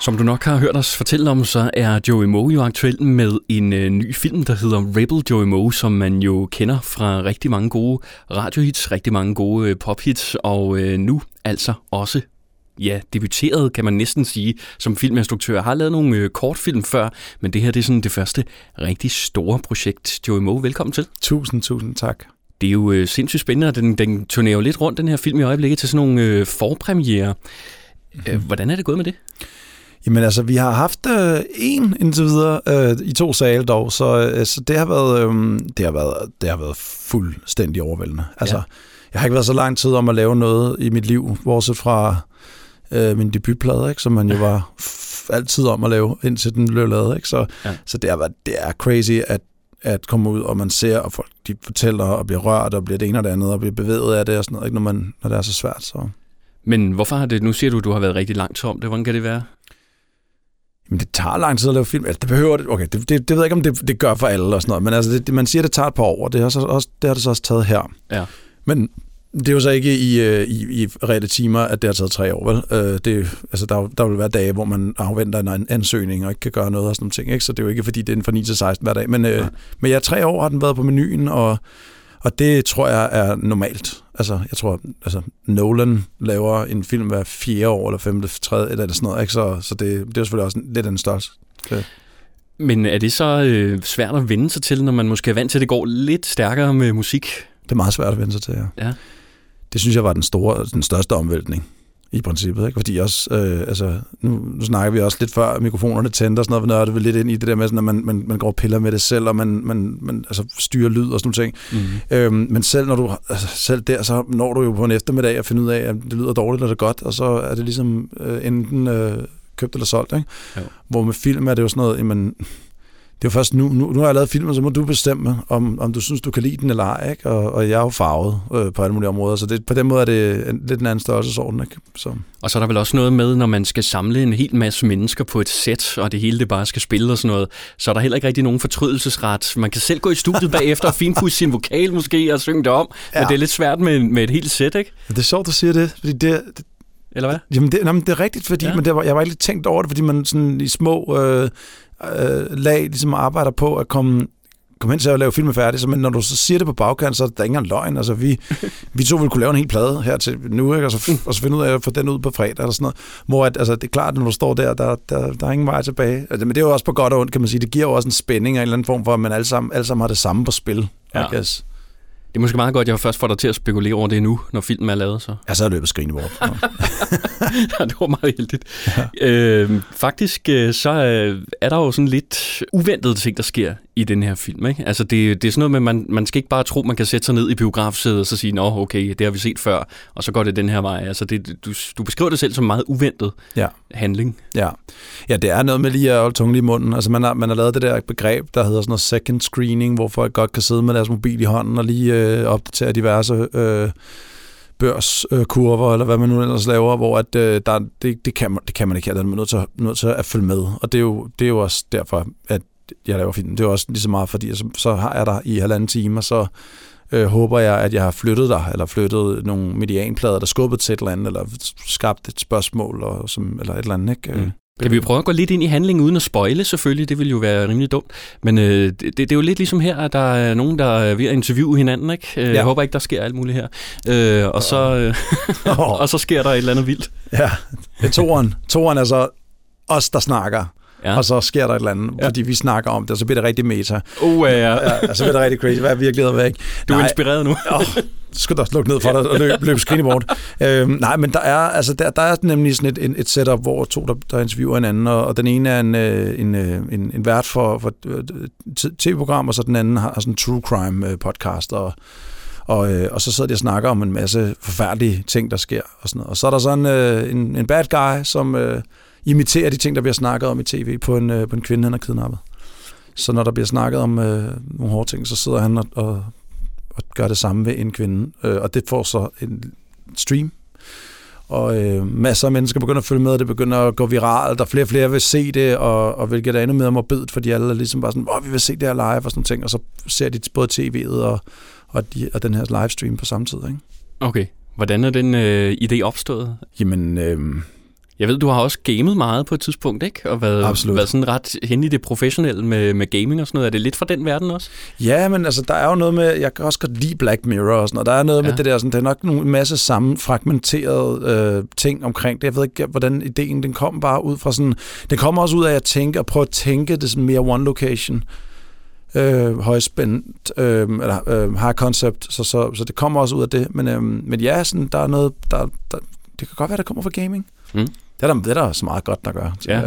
Som du nok har hørt os fortælle om, så er Joey Moe jo aktuel med en øh, ny film, der hedder Rebel Joey Moe, som man jo kender fra rigtig mange gode radiohits, rigtig mange gode øh, pophits, og øh, nu altså også ja, debuteret, kan man næsten sige, som filminstruktør. Jeg har lavet nogle øh, kortfilm før, men det her det er sådan det første rigtig store projekt. Joey Moe, velkommen til. Tusind, tusind tak. Det er jo øh, sindssygt spændende, og den, den turnerer jo lidt rundt, den her film i øjeblikket, til sådan nogle øh, forpremiere. Mm-hmm. Hvordan er det gået med det? Jamen altså, vi har haft øh, en indtil videre øh, i to sale dog, så, øh, så det har været øh, det har været det har været fuldstændig overvældende. Altså, ja. jeg har ikke været så lang tid om at lave noget i mit liv, bortset fra øh, min debutplade, ikke, som man jo var altid om at lave, indtil den blev lavet. Ikke? Så, ja. så det, har været, det er crazy, at at komme ud, og man ser, og folk de fortæller og bliver rørt, og bliver det ene og det andet, og bliver bevæget af det og sådan noget, ikke, når, man, når det er så svært. Så. Men hvorfor har det, nu siger du, at du har været rigtig langt om det, hvordan kan det være? Jamen, det tager lang tid at lave film. Altså, det behøver det. Okay, det, det, det ved jeg ikke, om det, det gør for alle og sådan noget. Men altså, det, man siger, det tager et par år, og det har, så også, det har det så også taget her. Ja. Men det er jo så ikke i, øh, i, i reelle timer, at det har taget tre år, vel? Øh, det, altså, der, der vil være dage, hvor man afventer en ansøgning og ikke kan gøre noget og sådan noget ting, ikke? Så det er jo ikke, fordi det er fra 9 til 16 hver dag. Men, øh, men ja, tre år har den været på menuen, og, og det tror jeg er normalt. Altså, jeg tror, altså, Nolan laver en film hver fjerde år, eller femte, tredje, eller sådan noget, ikke? Så, så det, det er selvfølgelig også lidt af en størrelse. Okay. Men er det så øh, svært at vende sig til, når man måske er vant til, at det går lidt stærkere med musik? Det er meget svært at vende sig til, ja. ja. Det synes jeg var den, store, den største omvæltning i princippet. Ikke? Fordi også, øh, altså, nu, nu snakker vi også lidt før mikrofonerne tænder og sådan noget, vi nørder lidt ind i det der med, sådan, at man, man, man går og piller med det selv, og man, man, man altså, styrer lyd og sådan noget ting. Mm-hmm. Øhm, men selv, når du, altså, selv der, så når du jo på en eftermiddag at finde ud af, at det lyder dårligt eller godt, og så er det ligesom øh, enten øh, købt eller solgt. Ikke? Ja. Hvor med film er det jo sådan noget, jamen, det er jo først nu, nu, nu har jeg lavet filmen, så må du bestemme, om, om du synes, du kan lide den eller ej, ikke? Og, og jeg er jo farvet øh, på alle mulige områder, så det, på den måde er det en, lidt en anden størrelsesorden. Ikke? Så. Og så er der vel også noget med, når man skal samle en hel masse mennesker på et sæt, og det hele det bare skal spille og sådan noget, så er der heller ikke rigtig nogen fortrydelsesret. Man kan selv gå i studiet bagefter og finpudse sin vokal måske og synge det om, ja. men det er lidt svært med, med et helt sæt, ikke? Det er sjovt, du siger det, fordi det, det eller hvad? Jamen, det, jamen, det er rigtigt, fordi ja. man, det var, jeg var ikke lidt tænkt over det, fordi man sådan i små øh, øh, lag ligesom arbejder på at komme komme hen til at lave filmen færdig, så, men når du så siger det på bagkant, så er der ingen løgn. Altså, vi, vi to ville kunne lave en hel plade her til nu, ikke? Og, så, og så finde ud af at få den ud på fredag, eller sådan noget. Hvor at, altså, det er klart, når du står der, der, der, der er ingen vej tilbage. Altså, men det er jo også på godt og ondt, kan man sige. Det giver jo også en spænding af en eller anden form for, at man alle sammen, alle sammen har det samme på spil. Ja. I guess. Det er måske meget godt, at jeg først får dig til at spekulere over det nu, når filmen er lavet. Så. Ja, så er løbet skrigende bort. ja, det var meget heldigt. Ja. Øh, faktisk øh, så øh, er der jo sådan lidt uventede ting, der sker i den her film. Ikke? Altså det, det er sådan noget med, man, man skal ikke bare tro, man kan sætte sig ned i biografsædet og så sige, nå okay, det har vi set før, og så går det den her vej. Altså det, du, du beskriver det selv som meget uventet ja. handling. Ja. ja, det er noget med lige at holde tungen i munden. Altså man har, man har lavet det der begreb, der hedder sådan noget second screening, hvor folk godt kan sidde med deres mobil i hånden og lige øh, opdatere diverse... Øh, børskurver, eller hvad man nu ellers laver, hvor at, øh, der, det, det, kan man, det kan man ikke. Der er nødt til, nødt til at følge med. Og det er, jo, det er jo også derfor, at jeg laver film. Det er også lige så meget, fordi så, så har jeg der i halvanden time, og så øh, håber jeg, at jeg har flyttet der, eller flyttet nogle medianplader, der skubbet til et eller andet, eller skabt et spørgsmål, og, som, eller et eller andet. Ikke? Mm. Kan vi prøve at gå lidt ind i handlingen uden at spoile selvfølgelig? Det vil jo være rimelig dumt. Men øh, det, det er jo lidt ligesom her, at der er nogen, der er ved at interviewe hinanden. Ikke? Øh, ja. Jeg håber ikke, der sker alt muligt her. Øh, og, så, øh, og så sker der et eller andet vildt. Ja, det er toren. Toren er så os, der snakker. Ja. Og så sker der et eller andet, ja. fordi vi snakker om det, og så bliver det rigtig meta. Uh, ja. ja. så bliver det rigtig crazy. Hvad er virkeligheden væk? Du er nej. inspireret nu. oh, skal der slukke ned for dig og løbe, løbe bort. Øhm, nej, men der er, altså, der, der er nemlig sådan et, et setup, hvor to, der, der interviewer hinanden, og, og den ene er en, øh, en, øh, en, en vært for, for øh, tv-program, og så den anden har sådan en true crime podcast, og og, øh, og så sidder de og snakker om en masse forfærdelige ting, der sker. Og, sådan noget. og så er der sådan øh, en, en bad guy, som, øh, imiterer de ting, der bliver snakket om i tv på en, øh, på en kvinde, han har kidnappet. Så når der bliver snakket om øh, nogle hårde ting, så sidder han og, og, og gør det samme ved en kvinde. Øh, og det får så en stream. Og øh, masser af mennesker begynder at følge med, og det begynder at gå viralt, og flere og flere vil se det, og, og hvilket er endnu mere morbidt, fordi alle er ligesom bare sådan, hvor vi vil se det her live, og sådan ting, og så ser de både tv'et og, og, de, og den her livestream på samme tid. Ikke? Okay. Hvordan er den øh, idé opstået? Jamen, øh, Jeg ved, du har også gamet meget på et tidspunkt, ikke? Og været, Absolut. været sådan ret hen i det professionelle med, med gaming og sådan noget. Er det lidt fra den verden også? Ja, men altså, der er jo noget med, jeg kan også godt lide Black Mirror og sådan noget. Der er noget ja. Med det der, sådan, der er nok nogle, en masse samme fragmenterede øh, ting omkring det. Jeg ved ikke, hvordan ideen, den kom bare ud fra sådan, den kommer også ud af at tænke, og prøve at tænke det sådan mere one location. Øh, højspændt, øh, eller øh, high concept, så, så, så det kommer også ud af det. Men, øh, men ja, sådan, der er noget, der, der, det kan godt være, der kommer fra gaming. Mm. Det er der, det er der så meget godt, der gør. Ja.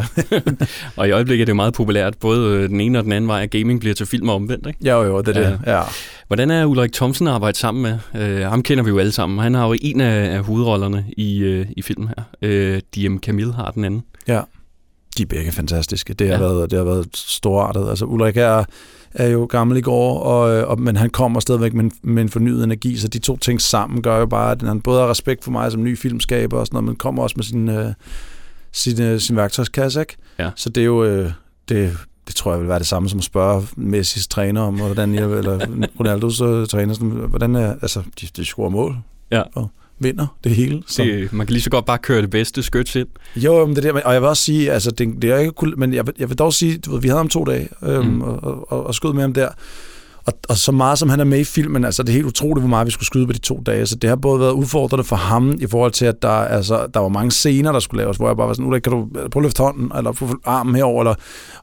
og i øjeblikket er det jo meget populært, både øh, den ene og den anden vej, at gaming bliver til film og omvendt, ikke? Ja, jo, jo, det er det. Ja. Hvordan er Ulrik Thomsen at arbejde sammen med? Øh, ham kender vi jo alle sammen. Han har jo en af, af hovedrollerne i, øh, i filmen her. Øh, Diem Camille har den anden. Ja, de er begge fantastiske. Det har, Ja. ja. været, det har været storartet. Altså Ulrik er, er jo gammel i går, og, øh, og, men han kommer stadigvæk med en, med en fornyet energi, så de to ting sammen gør jo bare, at han både har respekt for mig som ny filmskaber og sådan noget, men kommer også med sin, øh, sin, øh, sin værktøjskasse, ikke? Ja. Så det er jo... Øh, det, det tror jeg vil være det samme som at spørge Messi's træner om, hvordan jeg, eller Ronaldos øh, træner, sådan, hvordan er, altså, de, de scorer mål Ja. og vinder det hele. Så. Det, man kan lige så godt bare køre det bedste skyts ind. Jo, men det der, og jeg vil også sige, altså det, det er ikke kul, men jeg, vil- jeg vil dog sige, du ved, vi havde ham to dage, øhm, Mm. mm. og, og, og skød med ham der, og, og så meget som han er med i filmen, altså det er helt utroligt, hvor meget vi skulle skyde på de to dage, så det har både været udfordrende for ham, i forhold til, at der, altså, der var mange scener, der skulle laves, hvor jeg bare var sådan, Ulrik, kan du prøve at løfte hånden, eller prøve armen herover, eller,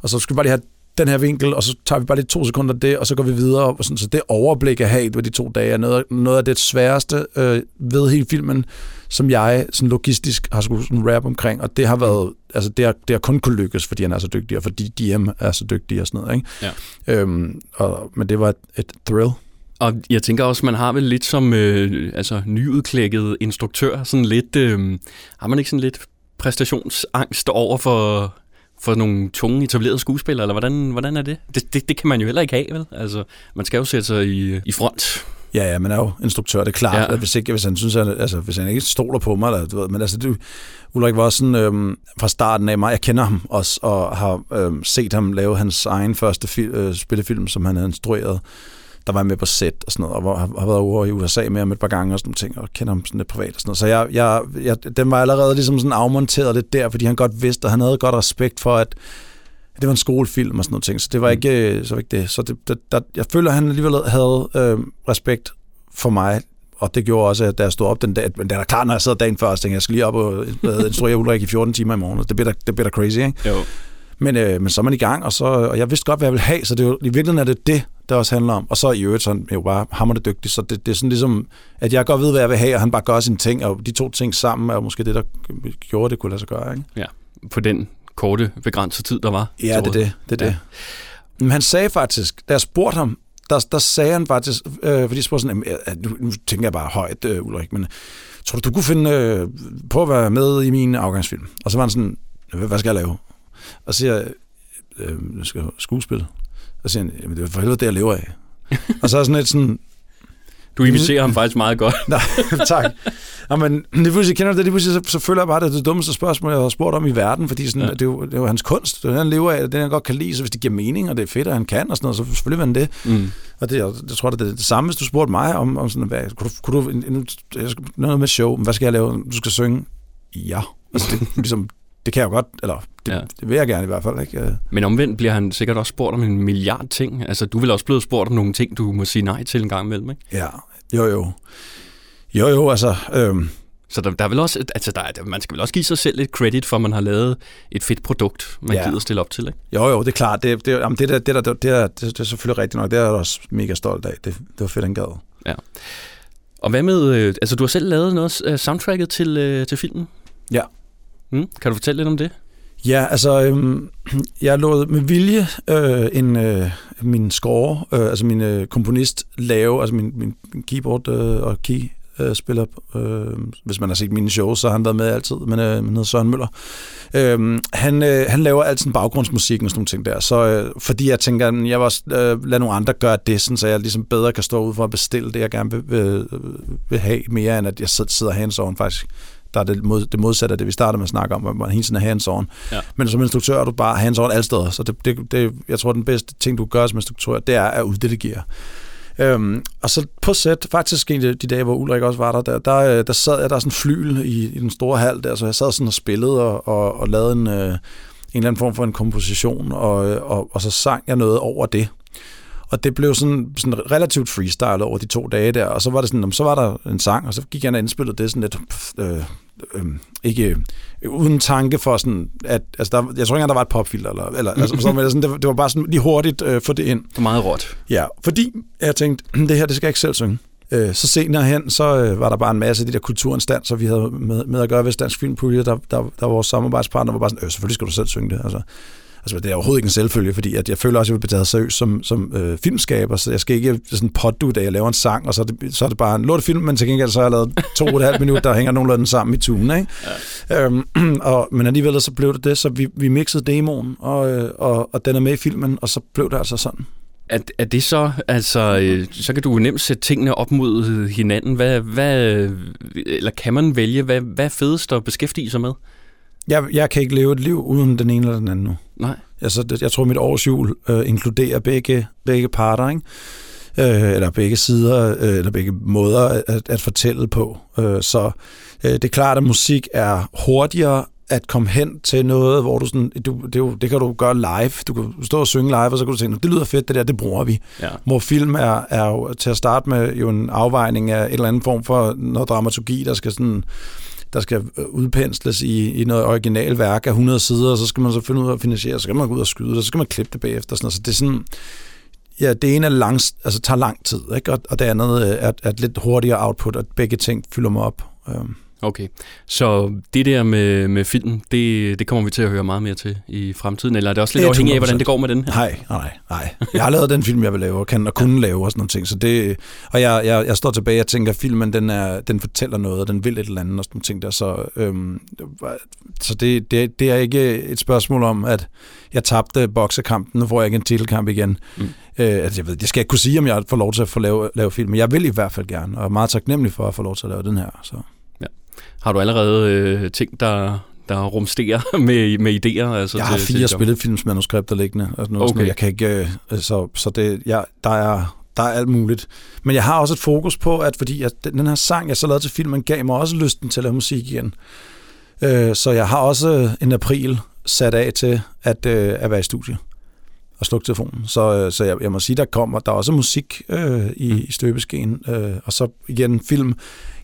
og så skulle vi bare lige have den her vinkel, og så tager vi bare lige to sekunder det, og så går vi videre. Og sådan, så det overblik, jeg havde ved de to dage, er noget, noget af det sværeste øh, ved hele filmen, som jeg sådan logistisk har skulle sådan rap omkring, og det har været, altså det har, det har kun kunne lykkes, fordi han er så dygtig, og fordi DM er så dygtig og sådan noget, ikke? Ja. Øhm, og, men det var et, et thrill. Og jeg tænker også, man har vel lidt som øh, altså, nyudklækket instruktør, sådan lidt, øh, har man ikke sådan lidt præstationsangst over for, for nogle tunge etablerede skuespillere, eller hvordan, hvordan er det? det? Det, det kan man jo heller ikke have, vel? Altså, man skal jo sætte sig i, i front. Ja, ja, man er jo instruktør, det er klart, Ja. at hvis, ikke, hvis han synes, at, altså, hvis han ikke stoler på mig, eller, du ved, men altså, du, Ulrik var sådan, øhm, fra starten af mig, jeg kender ham også, og har øhm, set ham lave hans egen første fil, øh, spillefilm, som han havde instrueret. Der var med på set og sådan noget, og hvor, har, har været over i USA med ham et par gange og sådan nogle ting, og kender ham sådan lidt privat og sådan noget. Så jeg, jeg, jeg, den var allerede ligesom sådan afmonteret lidt der, fordi han godt vidste, og han havde godt respekt for, at det var en skolefilm og sådan noget ting, så det var Mm. ikke, øh, så var ikke det. Så det, det, der, jeg føler, at han alligevel havde øh, respekt for mig, og det gjorde også, at da jeg stod op den dag, men det er da klart, når jeg sad dagen før, så tænkte jeg, jeg skal lige op og instruere Ulrik i 14 timer i morgen, det bliver da, det bliver da crazy, ikke? Jo. Men, øh, men så er man i gang, og, så, og jeg vidste godt, hvad jeg ville have, så det er jo, i virkeligheden er det det, det også handler om. Og så i øvrigt, så han jo bare hammerende dygtig, så det, det er sådan ligesom, at jeg godt ved, hvad jeg vil have, og han bare gør sine ting, og de to ting sammen er måske det, der gjorde, det kunne lade sig gøre, ikke? På den korte, begrænsede tid, der var. Ja, det er det. det, er Ja. det. Men han sagde faktisk, da jeg spurgte ham, der, der sagde han faktisk, øh, fordi jeg spurgte sådan, øh, nu, nu tænker jeg bare højt, øh, Ulrik, men tror du, du kunne finde øh, på at være med i min afgangsfilm? Og så var han sådan, "Hvad- skal jeg lave? Og så siger jeg, øh, skal skuespille. Og så siger han, jamen det er for helvede det, jeg lever af. og så er sådan lidt sådan, Du imiterer ham faktisk meget godt. Nej, tak. Nå, men lige pludselig kender du det, lige pludselig så, så føler jeg bare, at det er det dummeste spørgsmål, jeg har spurgt om i verden, fordi sådan, Ja. det, er jo, det er jo hans kunst, det er han lever af, det er han godt kan lide, så hvis det giver mening, og det er fedt, at han kan, og sådan noget, så selvfølgelig vil han det. Mm. Og det, jeg, jeg tror, det er det samme, hvis du spurgte mig om, om sådan, hvad, kunne du, kunne du nu, jeg skal, noget med show, hvad skal jeg lave? Du skal synge? Ja. Altså, det, ligesom, det kan jeg jo godt, eller det, Ja. ja. det vil jeg gerne i hvert fald, ikke? Men omvendt bliver han sikkert også spurgt om en milliard ting. Altså, du vil også blive spurgt om nogle ting, du må sige nej til en gang imellem, ikke? Ja, jo jo. Jo jo, altså, øhm, Så der, der er vel også, altså der, er- man skal vel også give sig selv lidt credit for, at man har lavet et fedt produkt, man ja. Ja. gider stille op til, ikke? Jo, jo, det er klart. Det, det, jamen, det, der, det, der, det, der, det, det er selvfølgelig rigtigt nok. Det er jeg også mega stolt af. Det, det var fedt, han gad. Og hvad med, øh, altså du har selv lavet noget af soundtracket til, øh, til filmen? Ja. Mm, kan du fortælle lidt om det? Ja, altså, øhm, jeg lod med vilje øh, en, øh, min score, øh, altså min øh, komponist, lave, altså min, min keyboard øh, og key øh, spiller, øh, hvis man har set mine shows, så har han været med altid, men øh, han hedder Søren Møller. Øh, han, øh, han laver altid baggrundsmusik og sådan nogle ting der, så øh, fordi jeg tænker, at jeg vil også øh, lade nogle andre gøre det, sådan, så jeg ligesom bedre kan stå ud for at bestille det, jeg gerne vil, vil, øh, vil have, mere end at jeg sidder hands-on faktisk. Der er det, mod, det modsatte af det, vi startede med at snakke om, hvor man hele tiden er hands-on. Ja. Men som instruktør er du bare hands-on alle steder, så det, det, det, jeg tror, den bedste ting, du gør som instruktør, det er at uddelegere. Øhm, og så på sæt, faktisk en af de dage, hvor Ulrik også var der, der, der, øh, der sad jeg, der er sådan en flyl i, i den store hal der, så jeg sad sådan og spillede og, og, og lavede en, øh, en eller anden form for en komposition, og, og, og så sang jeg noget over det. Og det blev sådan, sådan relativt freestyle over de to dage der, og så var det sådan, så var der en sang, og så gik jeg ind og indspillede det sådan lidt, øh, øh, ikke øh, uden tanke for sådan, at, altså der, jeg tror ikke der var et popfilter, eller, eller altså, sådan, sådan, det, det var bare sådan lige hurtigt øh, få det ind. Det var meget råt. Ja, fordi jeg tænkte, det her, det skal jeg ikke selv synge. Øh, så senere hen, så øh, var der bare en masse af de der kulturinstanser, vi havde med, med at gøre ved Dansk Filmpulje, der, der, der var vores samarbejdspartner, var bare sådan, øh, selvfølgelig skal du selv synge det. Altså, Altså, det er overhovedet ikke en selvfølge, fordi at jeg føler også, at jeg vil blive taget seriøst som, som øh, filmskaber, så jeg skal ikke sådan poddu, da jeg laver en sang, og så er det, så er det bare en lortefilm, men til gengæld så har jeg lavet to og et halvt minut, der hænger nogenlunde sammen i tunen, ikke? Ja. Øhm, og, men alligevel så blev det det, så vi, vi mixede demoen, og, øh, og, og den er med i filmen, og så blev det altså sådan. Er, er det så, altså, øh, så kan du nemt sætte tingene op mod hinanden. Hvad, hvad, eller kan man vælge, hvad, hvad er fedest at beskæftige sig med? Jeg, jeg kan ikke leve et liv uden den ene eller den anden nu. Nej. Altså, jeg tror, mit årsjul øh, inkluderer begge, begge parter, ikke? Øh, eller begge sider, øh, eller begge måder at, at fortælle på. Øh, så øh, det er klart, at musik er hurtigere at komme hen til noget, hvor du sådan, du, det, jo, det kan du gøre live. Du kan stå og synge live, og så kan du tænke, det lyder fedt, det der, det bruger vi. Ja. Hvor film er, er jo til at starte med jo en afvejning af en eller anden form for noget dramaturgi, der skal sådan der skal øh, udpensles i, i noget original værk af 100 sider, og så skal man så finde ud af at finansiere, så skal man gå ud og skyde, og så skal man klippe det bagefter. Sådan, så det er sådan, ja, det ene er langs, altså, tager lang tid, ikke? Og, og det andet øh, er, er et lidt hurtigere output, at begge ting fylder mig op. Øhm. Okay, så det der med, med film, det, det kommer vi til at høre meget mere til i fremtiden, eller er det også lidt afhængigt af, hvordan det går med den her? Nej, nej, nej. Jeg har lavet den film, jeg vil lave, og kan og kunne ja. lave og sådan nogle ting, så det, og jeg, jeg, jeg står tilbage og tænker, at filmen, den, er, den fortæller noget, og den vil et eller andet og sådan nogle ting der, så, øhm, så det, det, det er ikke et spørgsmål om, at jeg tabte boksekampen, nu får jeg ikke en titelkamp igen. Mm. Øh, altså, jeg ved, jeg skal ikke kunne sige, om jeg får lov til at få lave, lave film, men jeg vil i hvert fald gerne, og er meget taknemmelig for at få lov til at lave den her, så... Har du allerede øh, ting, der, der rumsterer med, med idéer? Altså jeg har fire til spillefilmsmanuskripter liggende. Altså noget okay. sådan, jeg kan ikke, øh, så, så det, ja, der er der er alt muligt. Men jeg har også et fokus på, at fordi at den her sang, jeg så lavede til filmen, gav mig også lysten til at lave musik igen. Øh, så jeg har også en april sat af til at, øh, at være i studie og slukke telefonen. Så, øh, så jeg, jeg må sige, der kommer, der er også musik øh, i, mm. i støbeskeen, øh, og så igen film.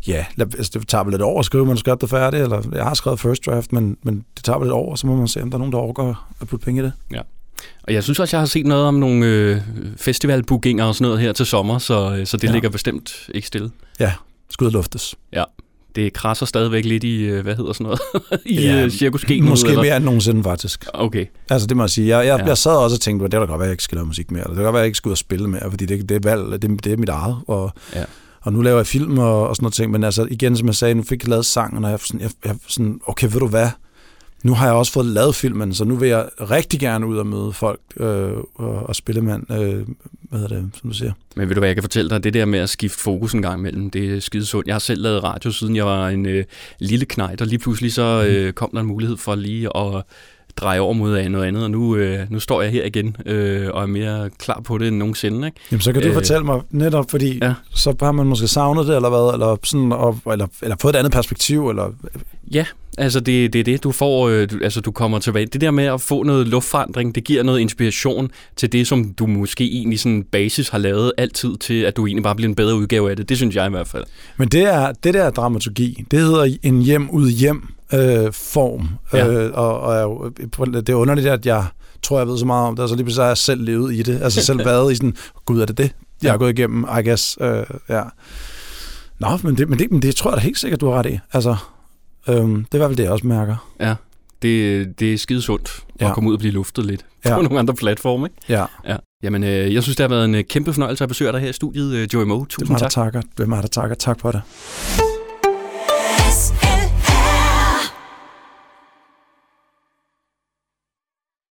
Ja, altså, det tager vel lidt over at skrive manuskriptet færdigt, eller jeg har skrevet first draft, men, men det tager vel lidt over, så må man se, om der er nogen, der overgår at putte penge i det. Ja. Og jeg synes også, jeg har set noget om nogle øh, festivalbookinger og sådan noget her til sommer, så, øh, så det ja. ligger bestemt ikke stille. Ja, skud luftes. Ja det krasser stadigvæk lidt i, øh, hvad hedder sådan noget, i ja, øh, cirkuskenen. Måske eller? mere end nogensinde faktisk. Okay. Altså det må jeg sige. Jeg, jeg, ja. jeg sad også og tænkte, det kan da godt være, at jeg ikke skal lave musik mere. Eller det kan godt være, at jeg ikke skal ud og spille mere, fordi det, det er valg, det, det er mit eget. Og, ja. Og nu laver jeg film og, og sådan noget ting. Men altså igen, som jeg sagde, nu fik jeg lavet sang, og jeg, sådan, jeg, jeg sådan, okay, ved du hvad? nu har jeg også fået lavet filmen, så nu vil jeg rigtig gerne ud og møde folk øh, og, og spille mand, øh, hvad hedder det, som du siger. Men ved du hvad, jeg kan fortælle dig, det der med at skifte fokus en gang imellem, det er skide sundt. Jeg har selv lavet radio, siden jeg var en øh, lille knejt, og lige pludselig så mhm. øh, kom der en mulighed for lige at dreje over mod noget andet, og nu, øh, nu står jeg her igen øh, og er mere klar på det end nogensinde. Ikke? Jamen, så kan du øh, fortælle mig netop, fordi ja. så har man måske savnet det, eller hvad, eller, sådan, og, eller, eller fået et andet perspektiv, eller... Ja, altså det, det er det, du får, øh, du, altså du kommer tilbage. Det der med at få noget luftforandring, det giver noget inspiration til det, som du måske egentlig sådan basis har lavet altid til, at du egentlig bare bliver en bedre udgave af det. Det synes jeg i hvert fald. Men det er det der dramaturgi, det hedder en hjem ud hjem øh, form. Ja. Øh, og, og det er underligt, at jeg tror, jeg ved så meget om det, og så lige pludselig har jeg selv levet i det. Altså selv været i sådan, gud, er det det, jeg har gået igennem, I guess. Øh, ja. Nå, men det, men, det, men det tror jeg da helt sikkert, du har ret i. Altså, øhm, det er i hvert fald det, jeg også mærker. Ja, det, det er skide sundt ja. at komme ud og blive luftet lidt ja. på nogle andre platforme. Ikke? Ja. ja. Jamen, øh, jeg synes, det har været en øh, kæmpe fornøjelse at besøge dig her i studiet, øh, Joey Moe. Tusind det tak. Takker. Det er mig, der takker. Tak for det.